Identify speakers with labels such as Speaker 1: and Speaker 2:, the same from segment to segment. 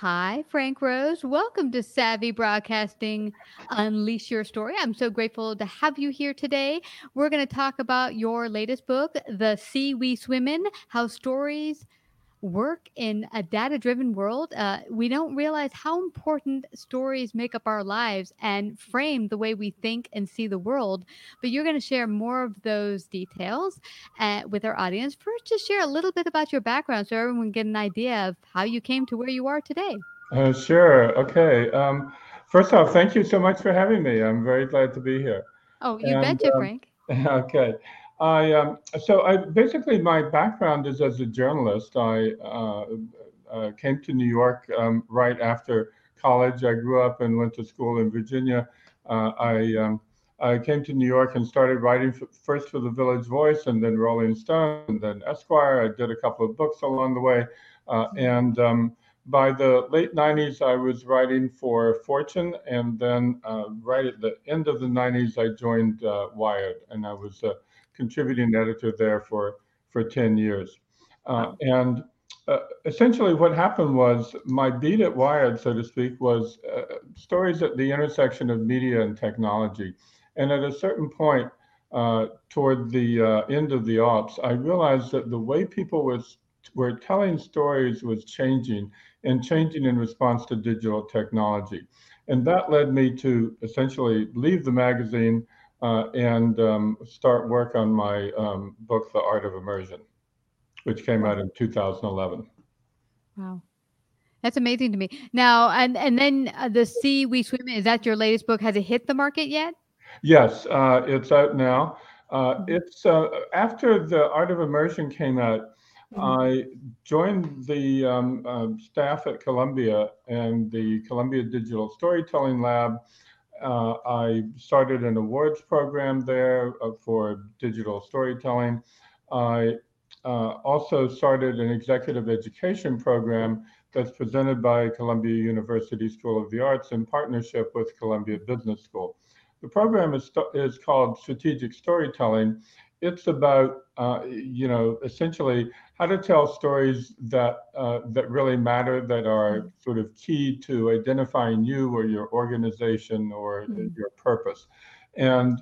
Speaker 1: Hi, Frank Rose. Welcome to Savvy Broadcasting Unleash Your Story. I'm so grateful to have you here today. We're going to talk about your latest book, The Sea We Swim In How Stories Work in a Data Driven World. Uh, we don't realize how important stories make up our lives and frame the way we think and see the world. But you're going to share more of those details uh, with our audience. First, just share a little bit about your background so everyone can get an idea of how you came to where you are today.
Speaker 2: Uh, sure. Okay. Um, first off, thank you so much for having me. I'm very glad to be here.
Speaker 1: Oh, you and, betcha, um, Frank.
Speaker 2: Okay. I um, so I basically my background is as a journalist. I uh, uh, came to New York um, right after college. I grew up and went to school in Virginia. Uh, I um, I came to New York and started writing for, first for the Village Voice and then Rolling Stone and then Esquire. I did a couple of books along the way, uh, and um, by the late 90s, I was writing for Fortune, and then uh, right at the end of the 90s, I joined uh, Wired, and I was contributing editor there for for 10 years. Uh, and uh, essentially, what happened was my beat at Wired, so to speak, was uh, stories at the intersection of media and technology. And at a certain point, uh, toward the uh, end of the ops, I realized that the way people was were telling stories was changing and changing in response to digital technology. And that led me to essentially leave the magazine uh, and um, start work on my um, book, The Art of Immersion, which came out in 2011.
Speaker 1: Wow. That's amazing to me. Now, and and then uh, the Sea We Swim in, is that your latest book? Has it hit the market yet?
Speaker 2: Yes, uh, it's out now. Uh, mm-hmm. It's uh, after the Art of Immersion came out. Mm-hmm. I joined the um, uh, staff at Columbia and the Columbia Digital Storytelling Lab uh, I started an awards program there uh, for digital storytelling. I uh, also started an executive education program that's presented by Columbia University School of the Arts in partnership with Columbia Business School. The program is, is called Strategic Storytelling, it's about uh, you know essentially how to tell stories that uh, that really matter that are mm-hmm. sort of key to identifying you or your organization or mm-hmm. your purpose and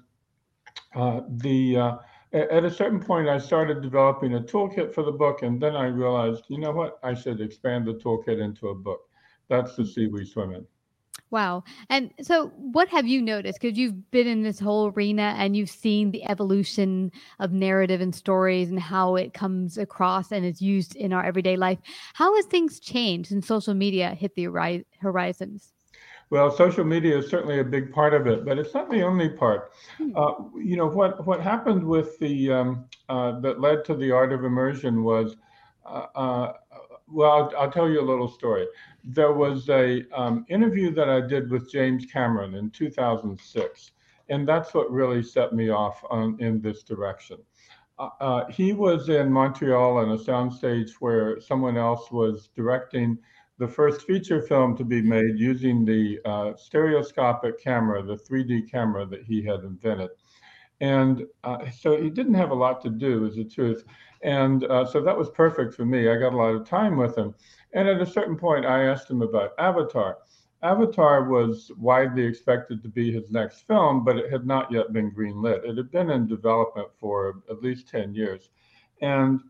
Speaker 2: uh, the uh, at a certain point i started developing a toolkit for the book and then i realized you know what i should expand the toolkit into a book that's the mm-hmm. sea we swim in
Speaker 1: Wow. And so, what have you noticed? Because you've been in this whole arena and you've seen the evolution of narrative and stories and how it comes across and is used in our everyday life. How has things changed and social media hit the horizons?
Speaker 2: Well, social media is certainly a big part of it, but it's not the only part. Hmm. Uh, you know what what happened with the um, uh, that led to the art of immersion was, uh, uh well, I'll, I'll, tell you a little story there was a um, interview that I did with James Cameron in 2006, and that's what really set me off on, in this direction. Uh, uh, he was in Montreal on a soundstage where someone else was directing the first feature film to be made using the uh, stereoscopic camera, the 3D camera that he had invented. And uh, so he didn't have a lot to do, is the truth. And uh, so that was perfect for me. I got a lot of time with him. And at a certain point, I asked him about Avatar. Avatar was widely expected to be his next film, but it had not yet been greenlit. It had been in development for at least 10 years. And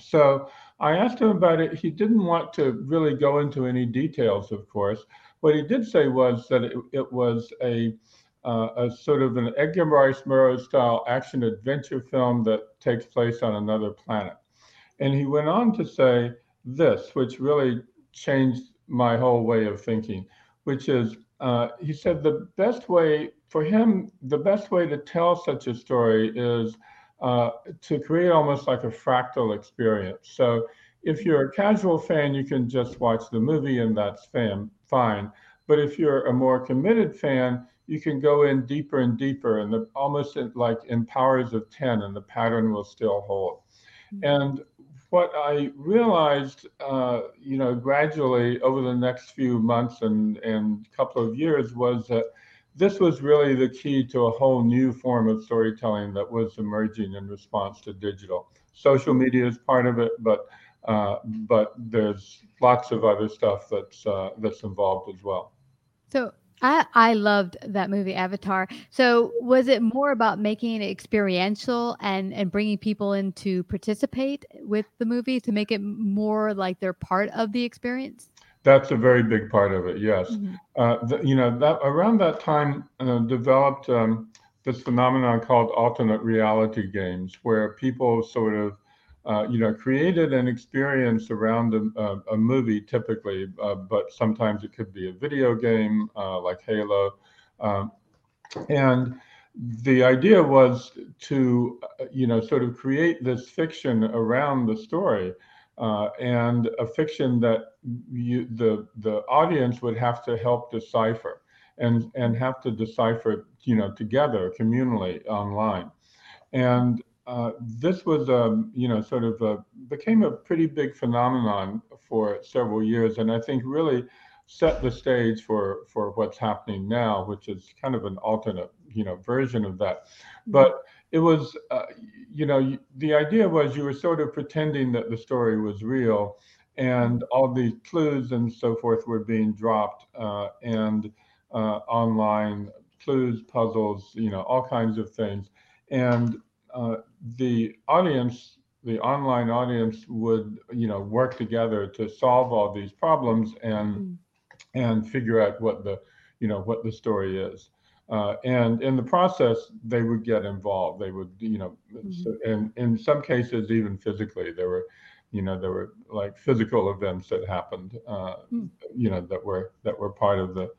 Speaker 2: so I asked him about it. He didn't want to really go into any details, of course. What he did say was that it, it was a, uh, a sort of an Edgar Rice Burroughs style action adventure film that takes place on another planet. And he went on to say this, which really changed my whole way of thinking, which is uh, he said the best way for him, the best way to tell such a story is uh, to create almost like a fractal experience. So if you're a casual fan, you can just watch the movie and that's fan, fine. But if you're a more committed fan, you can go in deeper and deeper, and the, almost like in powers of 10, and the pattern will still hold. Mm-hmm. And what I realized, uh, you know, gradually over the next few months and, and couple of years was that this was really the key to a whole new form of storytelling that was emerging in response to digital. Social media is part of it, but uh, but there's lots of other stuff that's uh, that's involved as well.
Speaker 1: So I, I loved that movie Avatar. So was it more about making it experiential and and bringing people in to participate with the movie to make it more like they're part of the experience?
Speaker 2: That's a very big part of it. Yes, mm-hmm. uh, the, you know that around that time uh, developed um, this phenomenon called alternate reality games, where people sort of uh, you know, created an experience around a, a, a movie typically, uh, but sometimes it could be a video game uh, like Halo. Um, and the idea was to, uh, you know, sort of create this fiction around the story. Uh, and a fiction that you, the the audience would have to help decipher and and have to decipher you know together communally online and uh, this was, um, you know, sort of a, became a pretty big phenomenon for several years, and I think really set the stage for for what's happening now, which is kind of an alternate, you know, version of that. Mm-hmm. But it was, uh, you know, the idea was you were sort of pretending that the story was real, and all these clues and so forth were being dropped, uh, and uh, online clues, puzzles, you know, all kinds of things, and uh, the audience, the online audience, would you know work together to solve all these problems and mm. and figure out what the you know what the story is. Uh, and in the process, they would get involved. They would, you know, mm-hmm. so, and in some cases, even physically, there were, you know, there were like physical events that happened, uh, mm. you know, that were that were part of the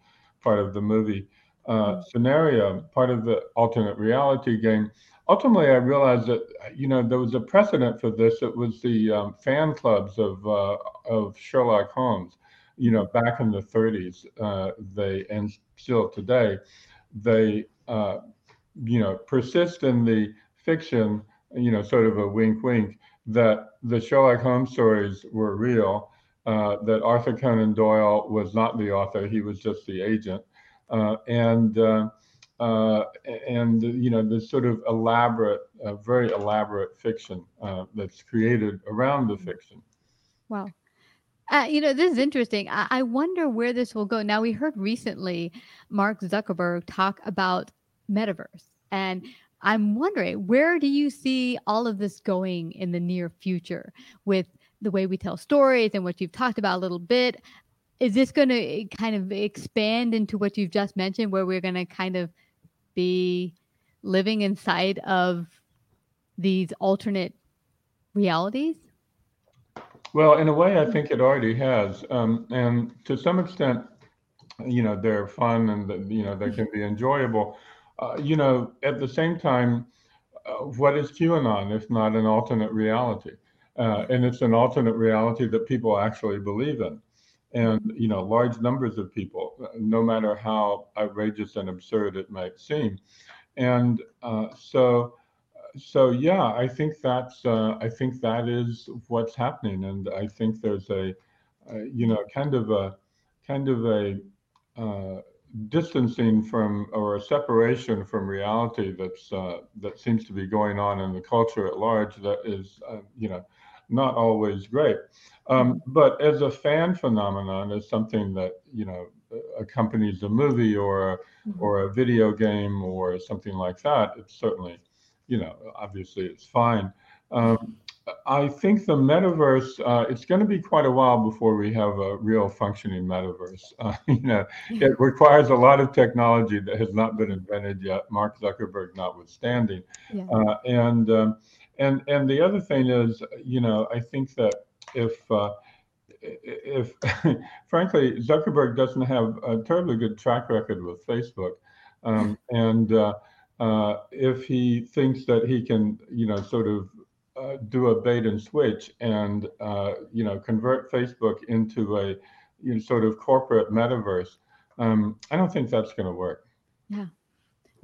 Speaker 2: part of the movie uh, mm. scenario, part of the alternate reality game ultimately, I realized that you know there was a precedent for this. It was the um, fan clubs of uh, of Sherlock Holmes. You know, back in the 30s, uh, they and still today, they uh, you know persist in the fiction. You know, sort of a wink, wink that the Sherlock Holmes stories were real. Uh, that Arthur Conan Doyle was not the author; he was just the agent, uh, and uh, and you know the sort of elaborate, uh, very elaborate fiction uh, that's created around the fiction.
Speaker 1: Wow. Uh, you know, this is interesting. I-, I wonder where this will go. Now, we heard recently Mark Zuckerberg talk about metaverse, and I'm wondering where do you see all of this going in the near future with the way we tell stories and what you've talked about a little bit? Is this going to kind of expand into what you've just mentioned, where we're going to kind of be living inside of these alternate realities?
Speaker 2: Well, in a way, I think it already has, um, and to some extent, you know, they're fun and you know they can be enjoyable. Uh, you know, at the same time, uh, what is QAnon if not an alternate reality? Uh, and it's an alternate reality that people actually believe in, and you know, large numbers of people, no matter how outrageous and absurd it might seem, and uh, so so yeah, I think that's uh, I think that is what's happening, and I think there's a, uh, you know kind of a kind of a uh, distancing from or a separation from reality that's uh, that seems to be going on in the culture at large that is uh, you know not always great. Um, but as a fan phenomenon, as something that you know accompanies a movie or a, mm-hmm. or a video game or something like that, it's certainly you know, obviously it's fine. Um, I think the metaverse, uh, it's going to be quite a while before we have a real functioning metaverse. Uh, you know, it requires a lot of technology that has not been invented yet, Mark Zuckerberg notwithstanding. Yeah. Uh, and, um, and, and the other thing is, you know, I think that if, uh, if frankly, Zuckerberg doesn't have a terribly good track record with Facebook. Um, and, uh, uh, if he thinks that he can, you know, sort of uh, do a bait and switch and, uh, you know, convert Facebook into a you know, sort of corporate metaverse, um, I don't think that's going to work.
Speaker 1: Yeah.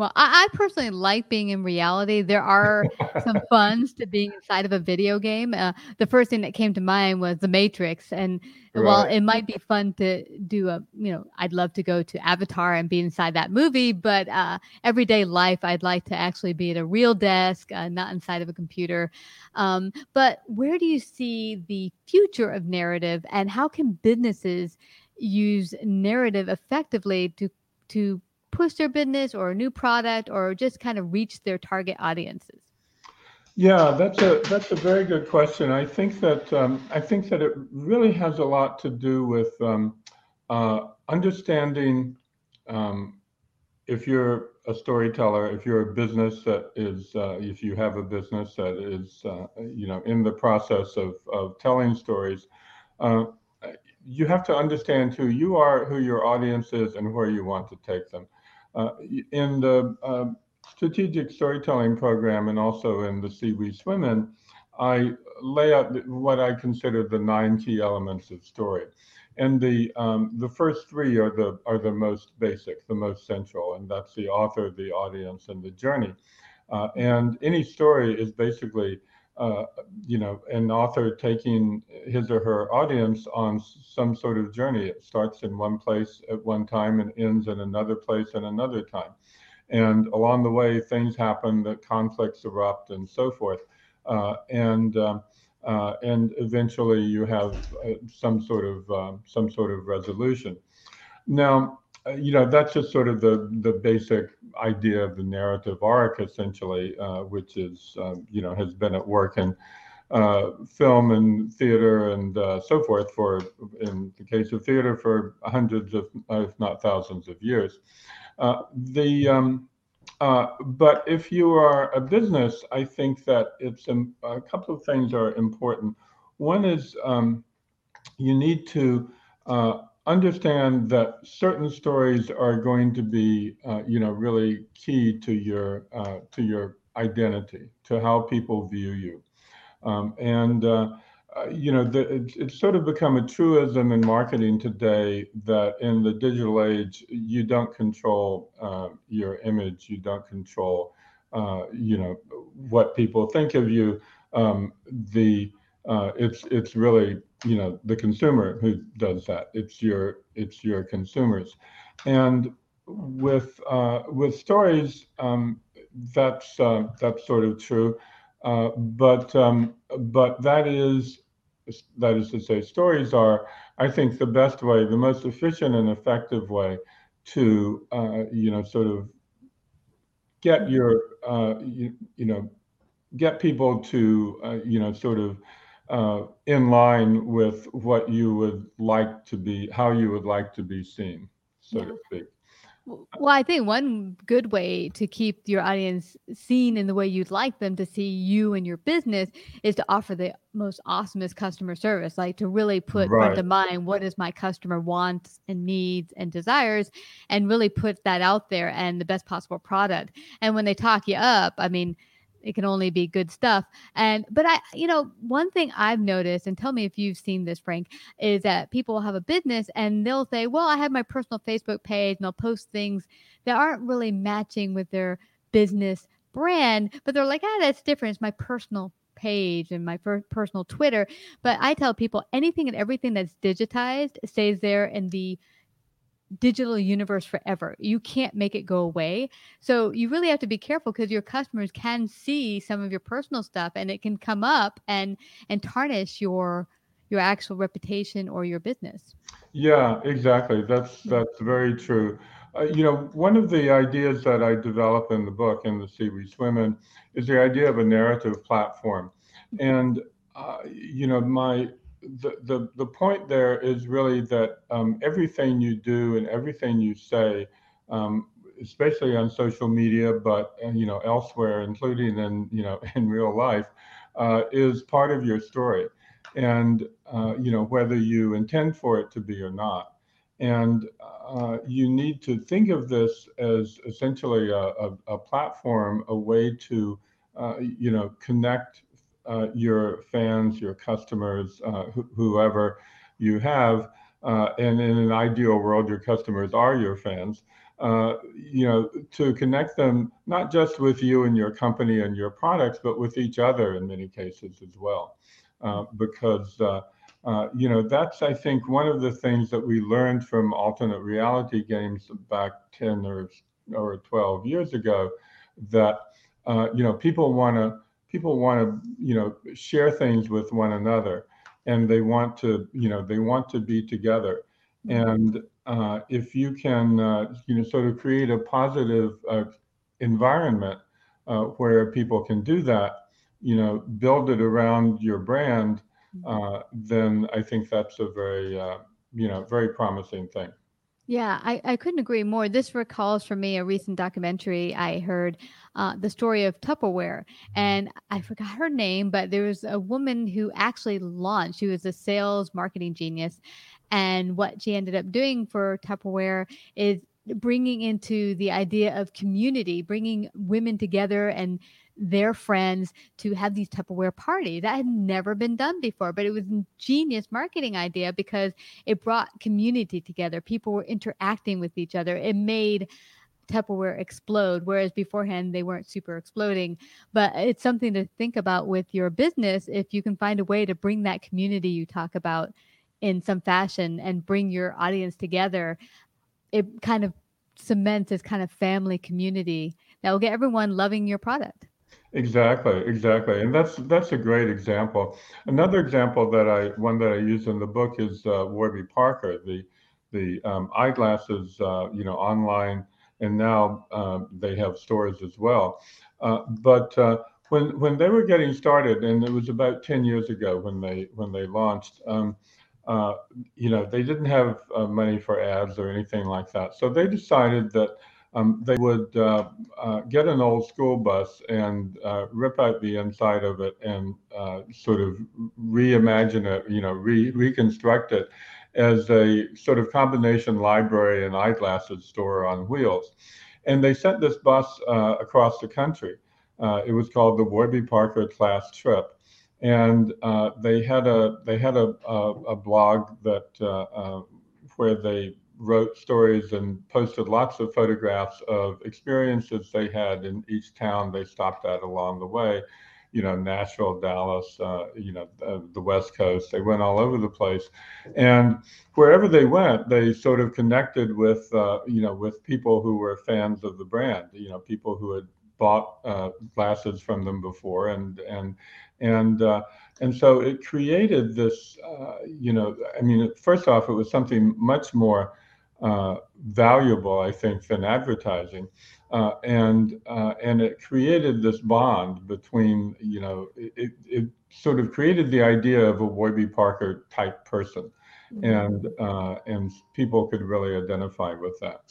Speaker 1: Well, I, I, personally like being in reality. There are some funs to being inside of a video game. Uh, the first thing that came to mind was The Matrix, and right. while it might be fun to do a, you know, I'd love to go to Avatar and be inside that movie, but uh, everyday life, I'd like to actually be at a real desk, uh, not inside of a computer. Um, but where do you see the future of narrative, and how can businesses use narrative effectively to to push their business or a new product or just kind of reach their target audiences?
Speaker 2: Yeah, that's a that's a very good question. I think that um, I think that it really has a lot to do with um, uh, understanding um, if you're a storyteller, if you're a business that is, uh, if you have a business that is, uh, you know, in the process of of telling stories, uh, you have to understand who you are, who your audience is, and where you want to take them. Uh, in the uh, strategic storytelling program and also in the Sea We Swim In, I lay out what I consider the nine key elements of story. And the um, the first three are the are the most basic, the most central, and that's the author, the audience, and the journey. Uh, and any story is basically, uh, you know, an author taking his or her audience on some sort of journey. It starts in one place at one time and ends in another place at another time. And along the way, things happen, that conflicts erupt, and so forth. Uh, and um, uh, and eventually, you have uh, some sort of um, some sort of resolution. Now, uh, you know that's just sort of the the basic idea of the narrative arc, essentially, uh, which is um, you know has been at work in uh, film and theater and uh, so forth for, in the case of theater, for hundreds of, if not thousands of years. The um, uh, but if you are a business, I think that it's um, a couple of things are important. One is um, you need to uh, understand that certain stories are going to be, uh, you know, really key to your to your identity, to how people view you. Um, and uh, uh, you know, the, it's, it's sort of become a truism in marketing today that in the digital age, you don't control uh, your image, you don't control, uh, you know, what people think of you. Um, the uh, it's it's really you know the consumer who does that. It's your it's your consumers, and with uh, with stories, um, that's uh, that's sort of true, uh, but um, but that is that is to say, stories are, I think, the best way, the most efficient and effective way to uh, you know sort of get your you, you know get people to uh, you know sort of uh, in line with what you would like to be, how you would like to be seen, so yeah. to speak.
Speaker 1: Well, I think one good way to keep your audience seen in the way you'd like them to see you and your business is to offer the most awesomest customer service, like to really put right. front of mind what is my customer wants and needs and desires, and really put that out there and the best possible product. And when they talk you up, I mean, it can only be good stuff. And but I, you know, one thing I've noticed, and tell me if you've seen this, Frank, is that people have a business and they'll say, "Well, I have my personal Facebook page," and they'll post things that aren't really matching with their business brand, but they're like, "Ah, that's different. It's my personal page and my personal Twitter." But I tell people anything and everything that's digitized stays there in the digital universe forever. You can't make it go away. So you really have to be careful because your customers can see some of your personal stuff and it can come up and and tarnish your your actual reputation or your business.
Speaker 2: Yeah, exactly. That's that's very true. Uh, you know, one of the ideas that I develop in the book in the sea we swim in is the idea of a narrative platform. And uh, you know, my the, the, the point there is really that um, everything you do and everything you say, um, especially on social media, but uh, you know elsewhere, including in you know in real life, uh, is part of your story, and uh, you know whether you intend for it to be or not. And uh, you need to think of this as essentially a, a, a platform, a way to uh, you know connect uh, your fans, your customers, uh, wh- whoever you have. Uh, and in an ideal world, your customers are your fans. Uh, you know, to connect them not just with you and your company and your products, but with each other in many cases as well. Uh, because uh, you know that's I think one of the things that we learned from alternate reality games back 10 or or 12 years ago that you know people want to people want to you know share things with one another and they want to you know they want to be together mm-hmm. and uh, if you can uh, you know sort of create a positive uh, environment uh, where people can do that you know build it around your brand mm-hmm. uh, then i think that's a very uh, you know very promising thing
Speaker 1: yeah, I, I couldn't agree more. This recalls for me a recent documentary I heard, uh, the story of Tupperware. And I forgot her name, but there was a woman who actually launched, she was a sales marketing genius. And what she ended up doing for Tupperware is bringing into the idea of community, bringing women together and their friends to have these Tupperware parties. That had never been done before, but it was a genius marketing idea because it brought community together. People were interacting with each other. It made Tupperware explode, whereas beforehand they weren't super exploding. But it's something to think about with your business if you can find a way to bring that community you talk about in some fashion and bring your audience together. It kind of cements this kind of family community that will get everyone loving your product.
Speaker 2: Exactly, exactly, and that's that's a great example. Another example that I one that I use in the book is uh, Warby Parker, the the um, eyeglasses, uh, you know, online, and now uh, they have stores as well. Uh, but uh, when when they were getting started, and it was about ten years ago when they when they launched. Um, uh, you know, they didn't have money for ads or anything like that, so they decided that um, they would uh, uh, get an old school bus and uh, rip out the inside of it and uh, sort of reimagine it, you know, re- reconstruct it as a sort of combination library and eyeglasses store on wheels. And they sent this bus uh, across the country. Uh, it was called the Warby Parker Class Trip. And they had a they had a, a, a blog that where they wrote stories and posted lots of photographs of experiences they had in each town they stopped at along the way. you know, Nashville, Dallas, uh, you know, uh, the West Coast. They went all over the place, and wherever they went, they sort of connected with, uh, you know, with people who were fans of the brand. You know, people who had bought uh, glasses from them before, and and and uh, and so it created this. Uh, you know, I mean, first off, it was something much more valuable, I think, than advertising uh, and uh, and it created this bond between you know it, it sort of created the idea of a Warby Parker type person, mm-hmm. and uh, and people could really identify with that,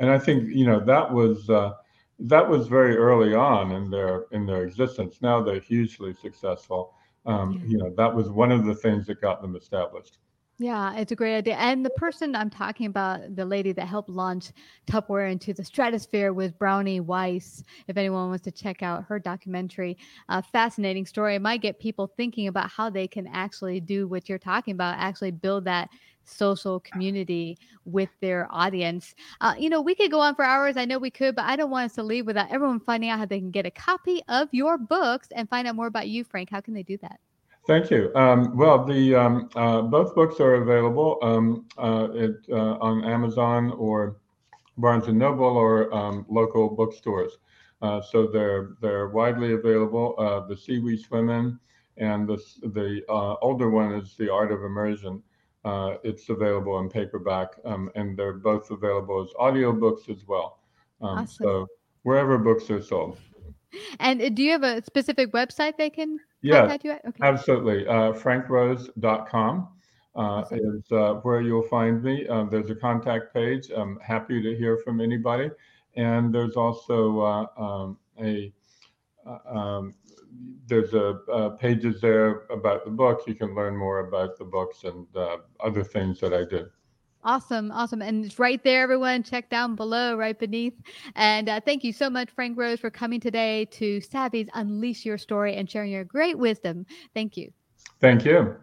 Speaker 2: and I think you know that was uh, that was very early on in their in their existence. Now they're hugely successful. Um, You know that was one of the things that got them established.
Speaker 1: Yeah, it's a great idea. And the person I'm talking about, the lady that helped launch Tupperware into the stratosphere was Brownie Wise. If anyone wants to check out her documentary, a fascinating story. It might get people thinking about how they can actually do what you're talking about, actually build that social community with their audience. Uh, you know, we could go on for hours. I know we could, but I don't want us to leave without everyone finding out how they can get a copy of your books and find out more about you, Frank. How can they do that?
Speaker 2: Thank you. Um, well, the um, uh, both books are available um, uh, uh, on Amazon or Barnes and Noble or um, local bookstores. Uh, so they're they're widely available. Uh, the Sea We Swim In, and the the uh, older one is The Art of Immersion. it's available in paperback, um, and they're both available as audiobooks as well. Um, awesome. So wherever books are sold.
Speaker 1: And do you have a specific website they can
Speaker 2: yeah, okay. absolutely. Uh, frankrose.com uh, is uh, where you'll find me. Uh, there's a contact page. I'm happy to hear from anybody. And there's also uh, um, a uh, um, there's a pages there about the book. You can learn more about the books and other things that I did.
Speaker 1: Awesome. Awesome. And it's right there, everyone. Check down below, right beneath. And uh, thank you so much, Frank Rose, for coming today to Savvy's Unleash Your Story and sharing your great wisdom. Thank you.
Speaker 2: Thank you.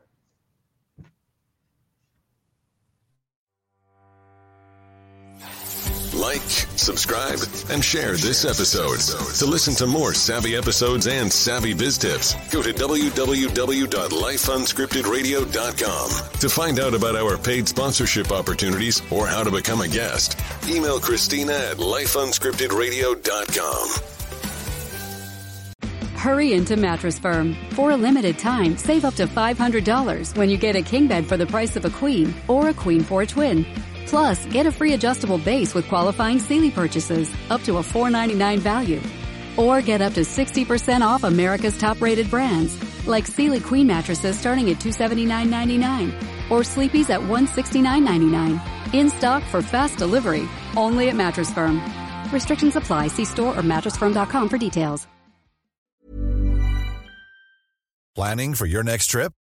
Speaker 3: Like, subscribe, and share this episode. To listen to more savvy episodes and savvy biz tips, go to www.lifeunscriptedradio.com. To find out about our paid sponsorship opportunities or how to become a guest, email Christina at lifeunscriptedradio.com.
Speaker 4: Hurry into Mattress Firm. For a limited time, save up to $500 when you get a king bed for the price of a queen or a queen for a twin. Plus, get a free adjustable base with qualifying Sealy purchases up to a 499 value. Or get up to 60% off America's top rated brands like Sealy Queen mattresses starting at $279.99 or Sleepy's at $169.99. In stock for fast delivery only at Mattress Firm. Restrictions apply. See store or mattressfirm.com for details.
Speaker 5: Planning for your next trip?